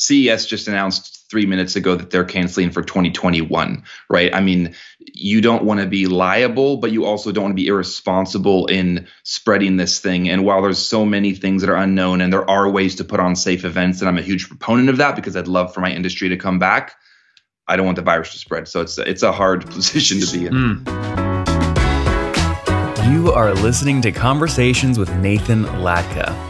CES just announced three minutes ago that they're canceling for 2021, right? I mean, you don't want to be liable, but you also don't want to be irresponsible in spreading this thing. And while there's so many things that are unknown and there are ways to put on safe events, and I'm a huge proponent of that because I'd love for my industry to come back, I don't want the virus to spread. So it's it's a hard position to be in. Mm. You are listening to Conversations with Nathan Latka.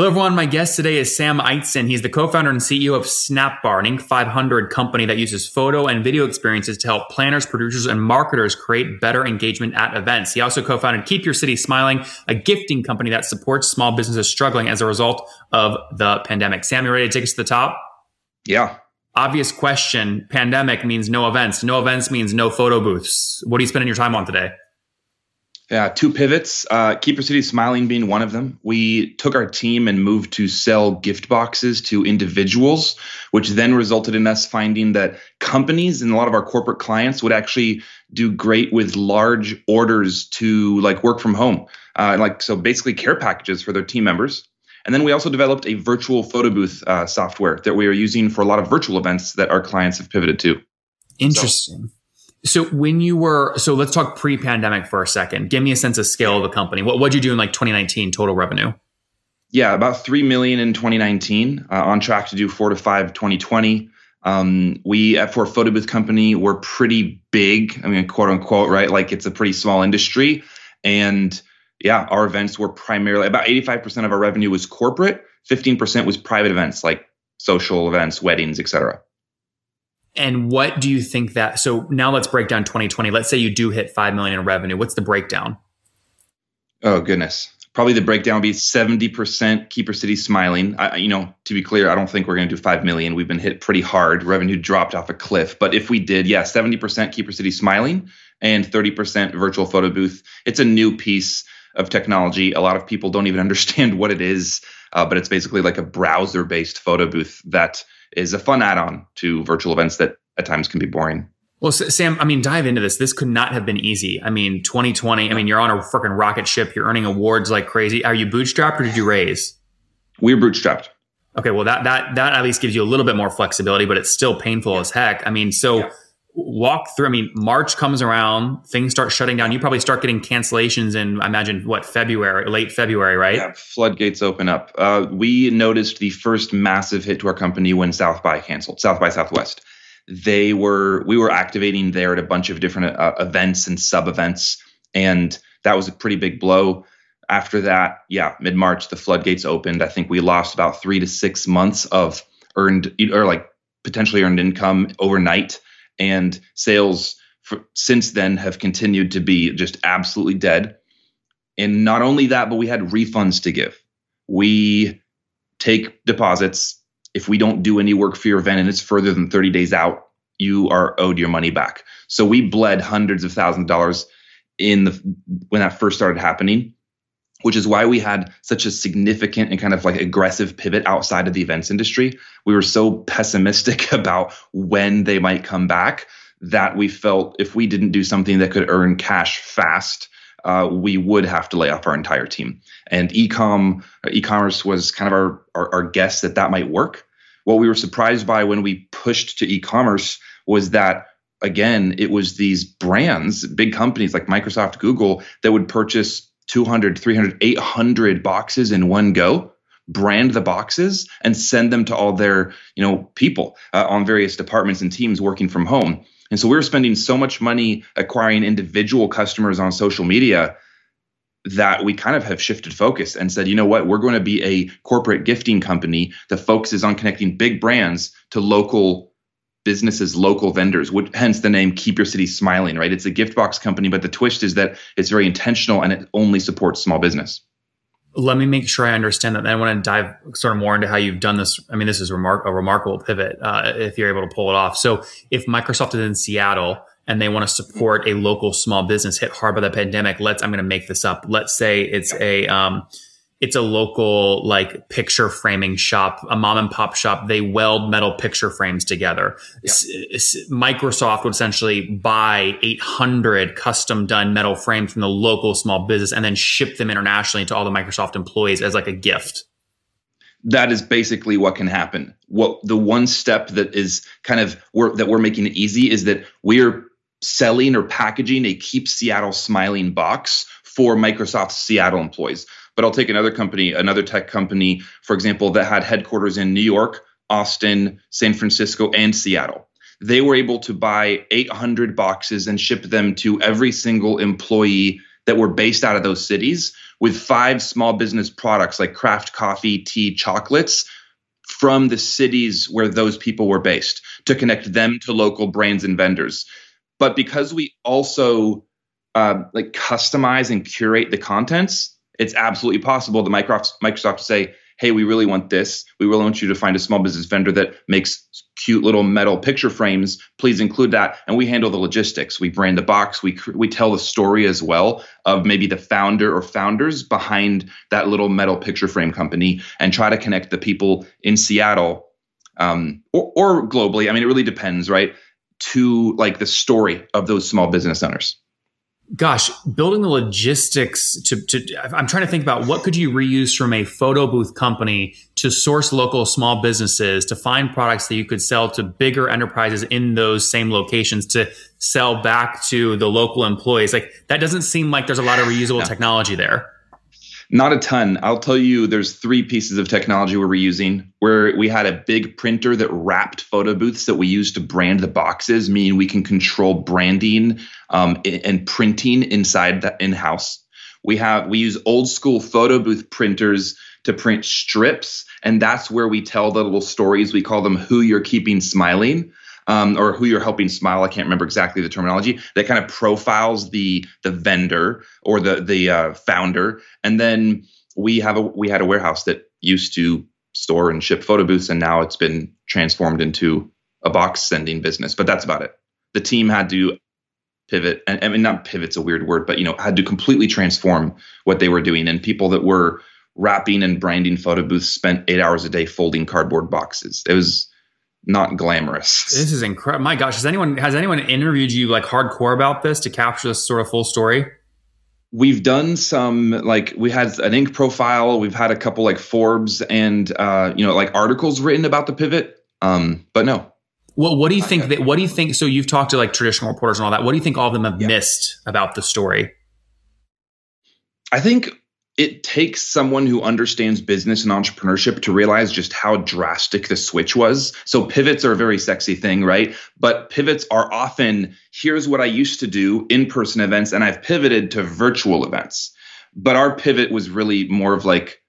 Hello, everyone. My guest today is Sam Eitzen. He's the co-founder and CEO of Snapbar, an Inc. 500 company that uses photo and video experiences to help planners, producers, and marketers create better engagement at events. He also co-founded Keep Your City Smiling, a gifting company that supports small businesses struggling as a result of the pandemic. Sam, you ready to take us to the top? Yeah. Obvious question. Pandemic means no events. No events means no photo booths. What are you spending your time on today? Yeah, two pivots. Uh, Keep Your City Smiling being one of them. We took our team and moved to sell gift boxes to individuals, which then resulted in us finding that companies and a lot of our corporate clients would actually do great with large orders to like work from home, uh, like so basically care packages for their team members. And then we also developed a virtual photo booth uh, software that we are using for a lot of virtual events that our clients have pivoted to. Interesting. So, so when you were, so let's talk pre-pandemic for a second. Give me a sense of scale of the company. What would you do in like 2019 total revenue? Yeah, about three million in 2019. Uh, on track to do four to five 2020. Um, we at for a photo booth company, we're pretty big. I mean, quote unquote, right? Like it's a pretty small industry, and yeah, our events were primarily about 85% of our revenue was corporate, 15% was private events like social events, weddings, etc. And what do you think that? So now let's break down 2020. Let's say you do hit five million in revenue. What's the breakdown? Oh goodness, probably the breakdown would be 70% Keep Your City Smiling. I, you know, to be clear, I don't think we're going to do five million. We've been hit pretty hard. Revenue dropped off a cliff. But if we did, yeah, 70% Keep Your City Smiling and 30% virtual photo booth. It's a new piece of technology. A lot of people don't even understand what it is, uh, but it's basically like a browser-based photo booth that is a fun add-on to virtual events that at times can be boring. Well, Sam, I mean, dive into this. This could not have been easy. I mean, 2020. I mean, you're on a freaking rocket ship. You're earning awards like crazy. Are you bootstrapped or did you raise? We're bootstrapped. Okay, well, that that that at least gives you a little bit more flexibility, but it's still painful as heck. I mean, so. Yeah walk through. I mean, March comes around, things start shutting down. You probably start getting cancellations in, I imagine, what February, late February, right? Yeah, floodgates open up. Uh, we noticed the first massive hit to our company when South by canceled. South by Southwest. They were we were activating there at a bunch of different uh, events and sub events, and that was a pretty big blow. After that, yeah, mid March the floodgates opened. I think we lost about three to six months of earned or like potentially earned income overnight and sales for, since then have continued to be just absolutely dead. And not only that, but we had refunds to give. We take deposits. If we don't do any work for your event and it's further than 30 days out, you are owed your money back. So we bled hundreds of thousands of dollars in the when that first started happening which is why we had such a significant and kind of like aggressive pivot outside of the events industry. We were so pessimistic about when they might come back that we felt if we didn't do something that could earn cash fast, uh, we would have to lay off our entire team. And ecom, uh, e-commerce was kind of our, our, our guess that that might work. what we were surprised by when we pushed to e-commerce was that again, it was these brands, big companies like Microsoft, Google, that would purchase 200, 300, 800 boxes in one go brand the boxes and send them to all their you know people uh, on various departments and teams working from home. And so we were spending so much money acquiring individual customers on social media that we kind of have shifted focus and said, you know what, we're going to be a corporate gifting company that focuses on connecting big brands to local businesses, local vendors, which, hence the name Keep Your City Smiling, right? It's a gift box company, but the twist is that it's very intentional and it only supports small business. Let me make sure I understand that. Then I want to dive sort of more into how you've done this. I mean, this is remar- a remarkable pivot uh, if you're able to pull it off. So, if Microsoft is in Seattle and they want to support a local small business hit hard by the pandemic, let's I'm going to make this up. Let's say it's a um, it's a local like picture framing shop, a mom and pop shop. They weld metal picture frames together. Yep. Microsoft would essentially buy 800 custom done metal frames from the local small business and then ship them internationally to all the Microsoft employees as like a gift. That is basically what can happen. What the one step that is kind of we're, that we're making it easy is that we're selling or packaging a Keep Seattle Smiling box for Microsoft Seattle employees. But I'll take another company, another tech company, for example, that had headquarters in New York, Austin, San Francisco, and Seattle. They were able to buy 800 boxes and ship them to every single employee that were based out of those cities with five small business products like craft coffee, tea, chocolates from the cities where those people were based to connect them to local brands and vendors. But because we also uh, like customize and curate the contents, it's absolutely possible that Microsoft Microsoft say, "Hey, we really want this. We really want you to find a small business vendor that makes cute little metal picture frames. Please include that." And we handle the logistics. We brand the box. We we tell the story as well of maybe the founder or founders behind that little metal picture frame company, and try to connect the people in Seattle um, or, or globally. I mean, it really depends, right? To like the story of those small business owners gosh, building the logistics to, to, I'm trying to think about what could you reuse from a photo booth company to source local small businesses to find products that you could sell to bigger enterprises in those same locations to sell back to the local employees. Like that doesn't seem like there's a lot of reusable no. technology there. Not a ton. I'll tell you, there's three pieces of technology we're using. Where we had a big printer that wrapped photo booths that we used to brand the boxes, meaning we can control branding um, and printing inside the in-house. We have we use old school photo booth printers to print strips, and that's where we tell the little stories. We call them "Who You're Keeping Smiling." Um, or who you're helping smile. I can't remember exactly the terminology. That kind of profiles the the vendor or the the uh, founder, and then we have a we had a warehouse that used to store and ship photo booths, and now it's been transformed into a box sending business. But that's about it. The team had to pivot, and I mean not pivot's a weird word, but you know had to completely transform what they were doing, and people that were wrapping and branding photo booths spent eight hours a day folding cardboard boxes. It was not glamorous. This is incredible. My gosh, has anyone has anyone interviewed you like hardcore about this to capture this sort of full story? We've done some like we had an Inc profile. We've had a couple like Forbes and uh, you know like articles written about the pivot. Um, but no. Well, what do you think that? What do you think? So you've talked to like traditional reporters and all that. What do you think all of them have yeah. missed about the story? I think it takes someone who understands business and entrepreneurship to realize just how drastic the switch was. So pivots are a very sexy thing, right? But pivots are often here's what I used to do in person events, and I've pivoted to virtual events. But our pivot was really more of like,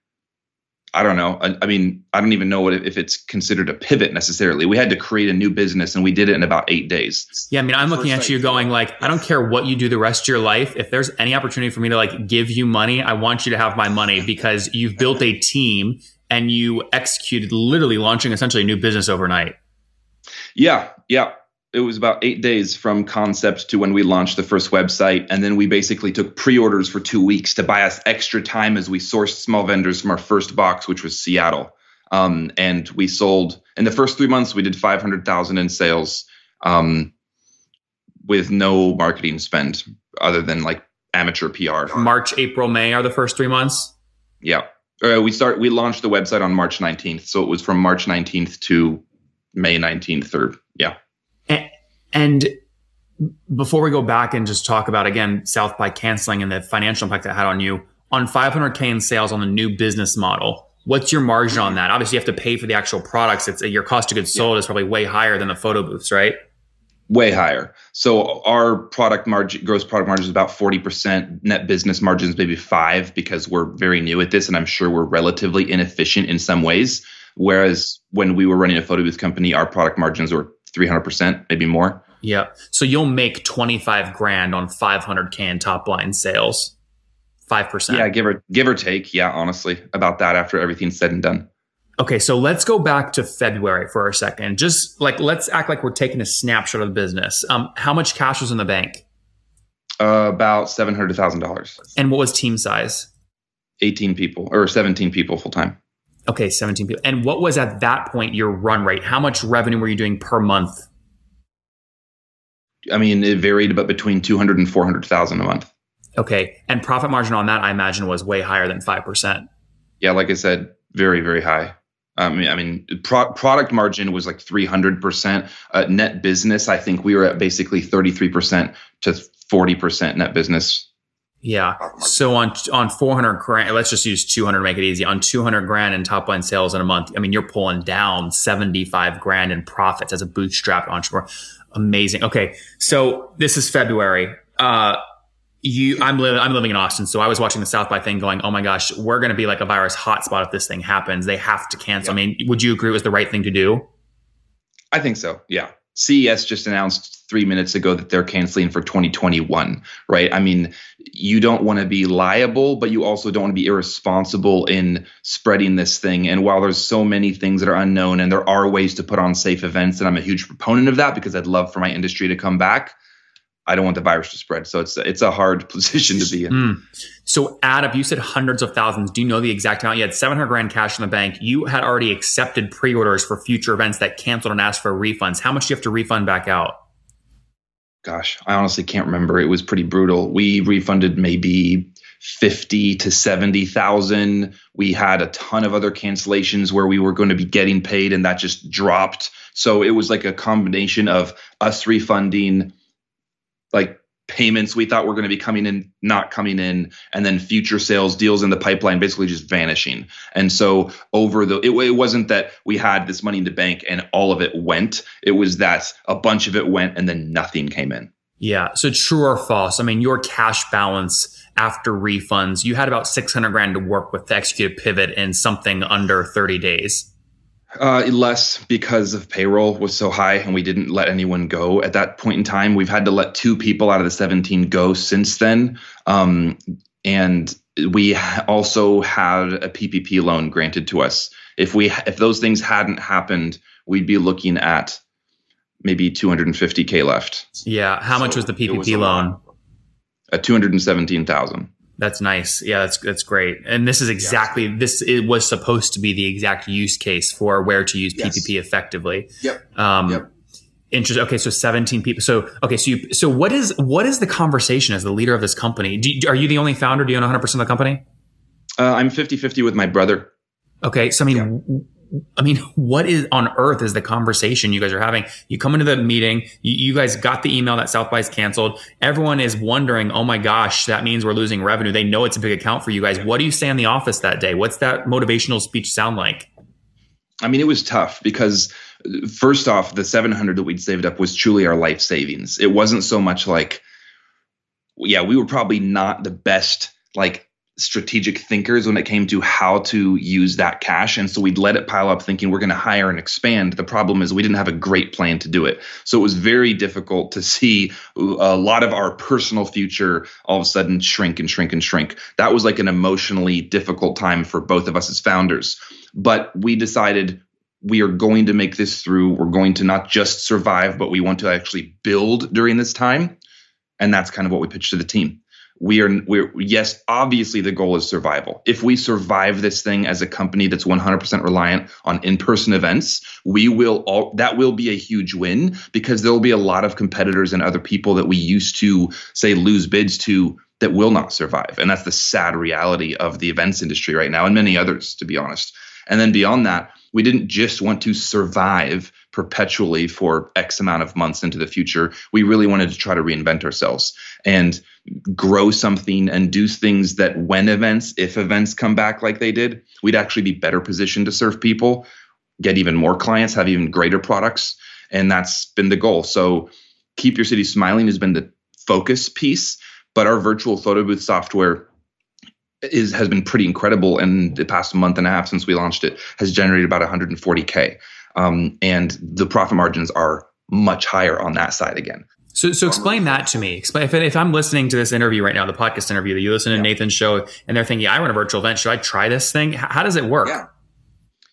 I don't know. I, I, mean, I don't even know what if it's considered a pivot necessarily. We had to create a new business, and we did it in about eight days. Yeah, I mean, I'm looking at you going like, I don't care what you do the rest of your life. If there's any opportunity for me to like give you money, I want you to have my money because you've built a team and you executed literally launching essentially a new business overnight. Yeah, yeah it was about eight days from concept to when we launched the first website. And then we basically took pre orders for two weeks to buy us extra time as we sourced small vendors from our first box, which was Seattle. Um, and we sold in the first three months, we did 500,000 in sales um, with no marketing spend other than like amateur PR. March, April, May are the first three months. Yeah. Uh, we start. We launched the website on March 19th, so it was from March 19th to May 19th, or yeah. And, before we go back and just talk about again South by canceling and the financial impact that had on you on 500k in sales on the new business model. What's your margin on that? Obviously, you have to pay for the actual products. It's your cost of goods sold is probably way higher than the photo booths, right? way higher. So our product margin, gross product margin is about 40%. Net business margins maybe five because we're very new at this, and I'm sure we're relatively inefficient in some ways. Whereas when we were running a photo booth company, our product margins were 300%, maybe more. Yeah. So you'll make 25 grand on 500 can top line sales. 5%. Yeah, give or give or take. Yeah, honestly, about that after everything's said and done. Okay, so let's go back to February for a second. Just like let's act like we're taking a snapshot of the business. Um, how much cash was in the bank? Uh, about seven hundred thousand dollars. And what was team size? Eighteen people or seventeen people full time. Okay, seventeen people. And what was at that point your run rate? How much revenue were you doing per month? I mean, it varied, but between two hundred and four hundred thousand a month. Okay, and profit margin on that, I imagine, was way higher than five percent. Yeah, like I said, very very high. I mean, I mean, pro- product margin was like 300%. Uh, net business, I think we were at basically 33% to 40% net business. Yeah. So on on 400 grand, let's just use 200 to make it easy. On 200 grand in top line sales in a month, I mean, you're pulling down 75 grand in profits as a bootstrap entrepreneur. Amazing. Okay. So this is February. Uh, you I'm living I'm living in Austin, so I was watching the South by thing going, oh my gosh, we're gonna be like a virus hotspot if this thing happens. They have to cancel. Yeah. I mean, would you agree it was the right thing to do? I think so, yeah. CES just announced three minutes ago that they're canceling for 2021, right? I mean, you don't want to be liable, but you also don't want to be irresponsible in spreading this thing. And while there's so many things that are unknown and there are ways to put on safe events, and I'm a huge proponent of that because I'd love for my industry to come back, I don't want the virus to spread. So it's it's a hard position to be in. Mm. So up, you said hundreds of thousands. Do you know the exact amount? You had 700 grand cash in the bank. You had already accepted pre-orders for future events that canceled and asked for refunds. How much do you have to refund back out? Gosh, I honestly can't remember. It was pretty brutal. We refunded maybe 50 to 70,000. We had a ton of other cancellations where we were going to be getting paid and that just dropped. So it was like a combination of us refunding like payments we thought were going to be coming in not coming in and then future sales deals in the pipeline basically just vanishing. And so over the it, it, wasn't that we had this money in the bank and all of it went. It was that a bunch of it went and then nothing came in. Yeah. So true or false? I mean your cash balance after refunds you had about 600 grand to work with to execute a pivot in something under 30 days uh, less because of payroll was so high and we didn't let anyone go at that point in time. We've had to let two people out of the 17 go since then. Um, and we also had a PPP loan granted to us. If we if those things hadn't happened, we'd be looking at maybe 250k left. Yeah, how so much was the PPP was loan? A 217,000. That's nice. Yeah, that's that's great. And this is exactly yes. this. It was supposed to be the exact use case for where to use yes. PPP effectively. Yep. Um, yep. Interesting. Okay, so 17 people. So okay, so you so what is what is the conversation as the leader of this company? You, are you the only founder? Do you own 100 percent of the company? Uh, I'm 50-50 with my brother. Okay, so I mean, yeah. I mean, what is on earth is the conversation you guys are having? You come into the meeting, you, you, guys got the email that South by is canceled. Everyone is wondering, oh my gosh, that means we're losing revenue. They know it's a big account for you guys. What do you say in the office that day? What's that motivational speech sound like? I mean, it was tough because first off, the 700 that we'd saved up was truly our life savings. It wasn't so much like, yeah, we were probably not the best like strategic thinkers when it came to how to use that cash. And so we'd let it pile up thinking we're going to hire and expand. The problem is we didn't have a great plan to do it. So it was very difficult to see a lot of our personal future all of a sudden shrink and shrink and shrink. That was like an emotionally difficult time for both of us as founders. But we decided we are going to make this through. We're going to not just survive, but we want to actually build during this time. And that's kind of what we pitched to the team we are we're yes obviously the goal is survival if we survive this thing as a company that's 100% reliant on in-person events we will all that will be a huge win because there will be a lot of competitors and other people that we used to say lose bids to that will not survive. And that's the sad reality of the events industry right now and many others, to be honest. And then beyond that, we didn't just want to survive perpetually for X amount of months into the future. We really wanted to try to reinvent ourselves and grow something and do things that when events, if events come back like they did, we'd actually be better positioned to serve people, get even more clients, have even greater products. And that's been the goal. So keep your city smiling has been the focus piece, but our virtual photo booth software is has been pretty incredible in the past month and a half since we launched it has generated about 140k um, and the profit margins are much higher on that side again so, so explain that to me. Explain if, if I'm listening to this interview right now, the podcast interview that you listen to yeah. Nathan's show, and they're thinking, "I run a virtual event. Should I try this thing? How, how does it work?" Yeah.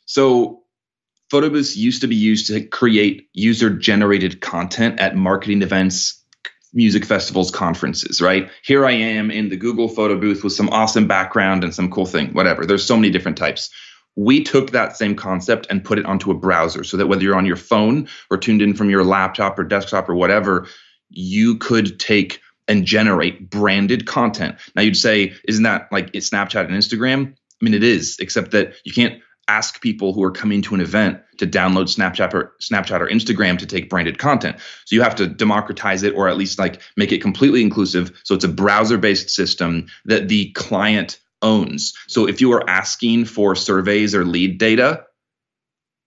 So, photo booths used to be used to create user-generated content at marketing events, music festivals, conferences, right? Here I am in the Google photo booth with some awesome background and some cool thing, whatever. There's so many different types. We took that same concept and put it onto a browser so that whether you're on your phone or tuned in from your laptop or desktop or whatever, you could take and generate branded content. Now you'd say, isn't that like Snapchat and Instagram? I mean, it is, except that you can't ask people who are coming to an event to download Snapchat or Snapchat or Instagram to take branded content. So you have to democratize it or at least like make it completely inclusive. So it's a browser-based system that the client owns. So if you are asking for surveys or lead data,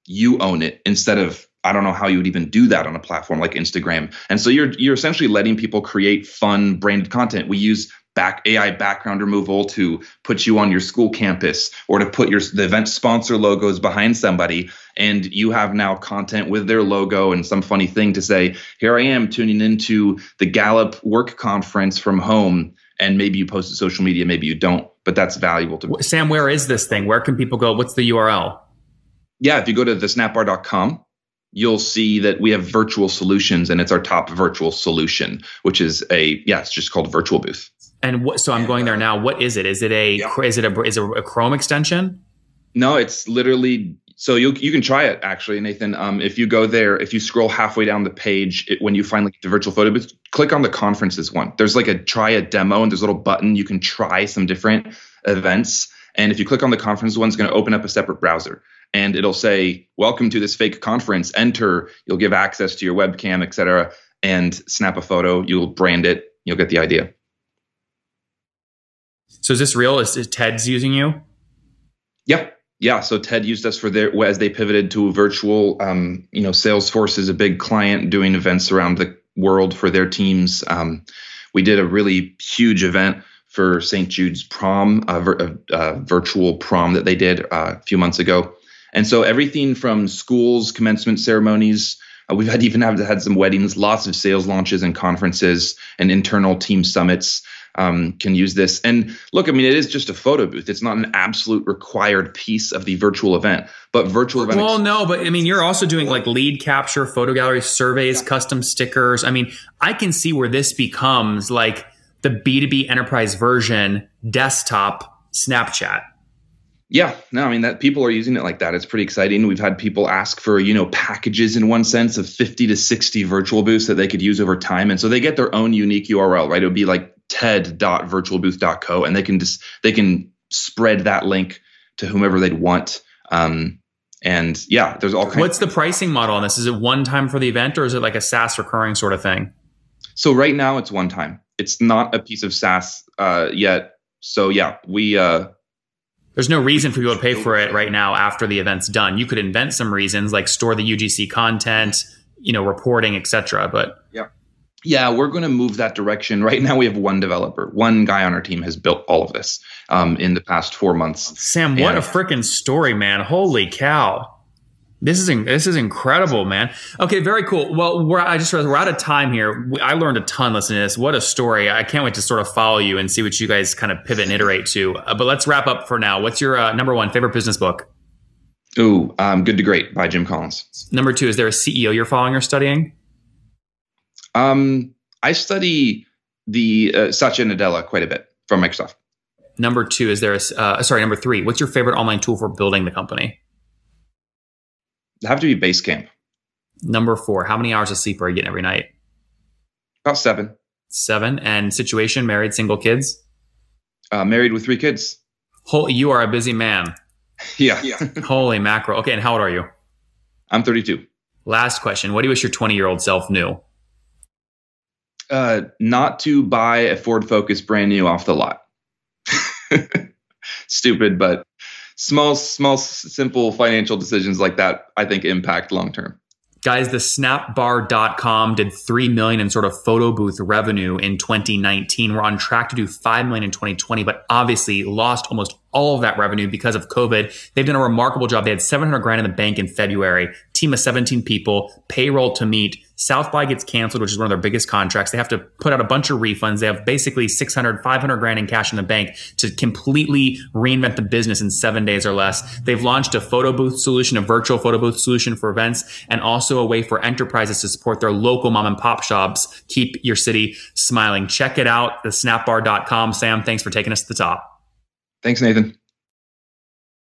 you own it instead of I don't know how you would even do that on a platform like Instagram. And so you're you're essentially letting people create fun branded content. We use back AI background removal to put you on your school campus or to put your the event sponsor logos behind somebody and you have now content with their logo and some funny thing to say here I am tuning into the Gallup work conference from home and maybe you post to social media maybe you don't but that's valuable to me. Sam where is this thing where can people go what's the URL yeah if you go to thesnapbar.com you'll see that we have virtual solutions and it's our top virtual solution which is a yeah it's just called virtual booth and what? So I'm going there now. What is it? Is it a yeah. is it a is it a Chrome extension? No, it's literally. So you you can try it actually, Nathan. Um, if you go there, if you scroll halfway down the page, it, when you find like the virtual photo booth, click on the conferences one. There's like a try a demo, and there's a little button you can try some different events. And if you click on the conference one, it's going to open up a separate browser and it'll say, Welcome to this fake conference. Enter. You'll give access to your webcam, etc. And snap a photo. You'll brand it. You'll get the idea. So is this real? Is, is Ted's using you? Yep. Yeah, so Ted used us for their as they pivoted to virtual. Um, you know, Salesforce is a big client doing events around the world for their teams. Um, we did a really huge event for St. Jude's prom, a, a, a virtual prom that they did uh, a few months ago. And so everything from schools, commencement ceremonies, uh, we've had even have had some weddings, lots of sales launches and conferences and internal team summits um, can use this. And look, I mean, it is just a photo booth. It's not an absolute required piece of the virtual event, but virtual event. Well, no, but I mean, you're also doing like lead capture, photo gallery surveys, custom stickers. I mean, I can see where this becomes like the B2B enterprise version desktop Snapchat. Yeah, no, I mean that people are using it like that. It's pretty exciting. We've had people ask for, you know, packages in one sense of 50 to 60 virtual booths that they could use over time. And so they get their own unique URL, right? It would be like ted.virtualbooth.co and they can just they can spread that link to whomever they'd want um, and yeah there's all kinds what's the pricing model on this is it one time for the event or is it like a saas recurring sort of thing so right now it's one time it's not a piece of saas uh, yet so yeah we uh, there's no reason for people to pay for it right now after the event's done you could invent some reasons like store the ugc content you know reporting etc but yeah yeah, we're going to move that direction. Right now, we have one developer. One guy on our team has built all of this um, in the past four months. Sam, what and, a freaking story, man! Holy cow! This is this is incredible, man. Okay, very cool. Well, we're I just we're out of time here. I learned a ton listening to this. What a story! I can't wait to sort of follow you and see what you guys kind of pivot and iterate to. Uh, but let's wrap up for now. What's your uh, number one favorite business book? Ooh, um, Good to Great by Jim Collins. Number two, is there a CEO you're following or studying? Um, I study the uh, Satya Nadella quite a bit from Microsoft. Number two, is there a, uh, sorry, number three, what's your favorite online tool for building the company? It have to be Basecamp. Number four, how many hours of sleep are you getting every night? About seven. Seven. And situation, married, single kids? Uh, married with three kids. Holy, you are a busy man. Yeah. yeah. Holy mackerel. Okay, and how old are you? I'm 32. Last question. What do you wish your 20 year old self knew? Uh, not to buy a Ford Focus brand new off the lot. Stupid, but small, small, simple financial decisions like that, I think, impact long term. Guys, the snapbar.com did 3 million in sort of photo booth revenue in 2019. We're on track to do 5 million in 2020, but obviously lost almost all of that revenue because of COVID. They've done a remarkable job. They had 700 grand in the bank in February, team of 17 people, payroll to meet. South by gets canceled, which is one of their biggest contracts. They have to put out a bunch of refunds. They have basically 600, 500 grand in cash in the bank to completely reinvent the business in seven days or less. They've launched a photo booth solution, a virtual photo booth solution for events, and also a way for enterprises to support their local mom and pop shops. Keep your city smiling. Check it out, the snapbar.com. Sam, thanks for taking us to the top. Thanks, Nathan.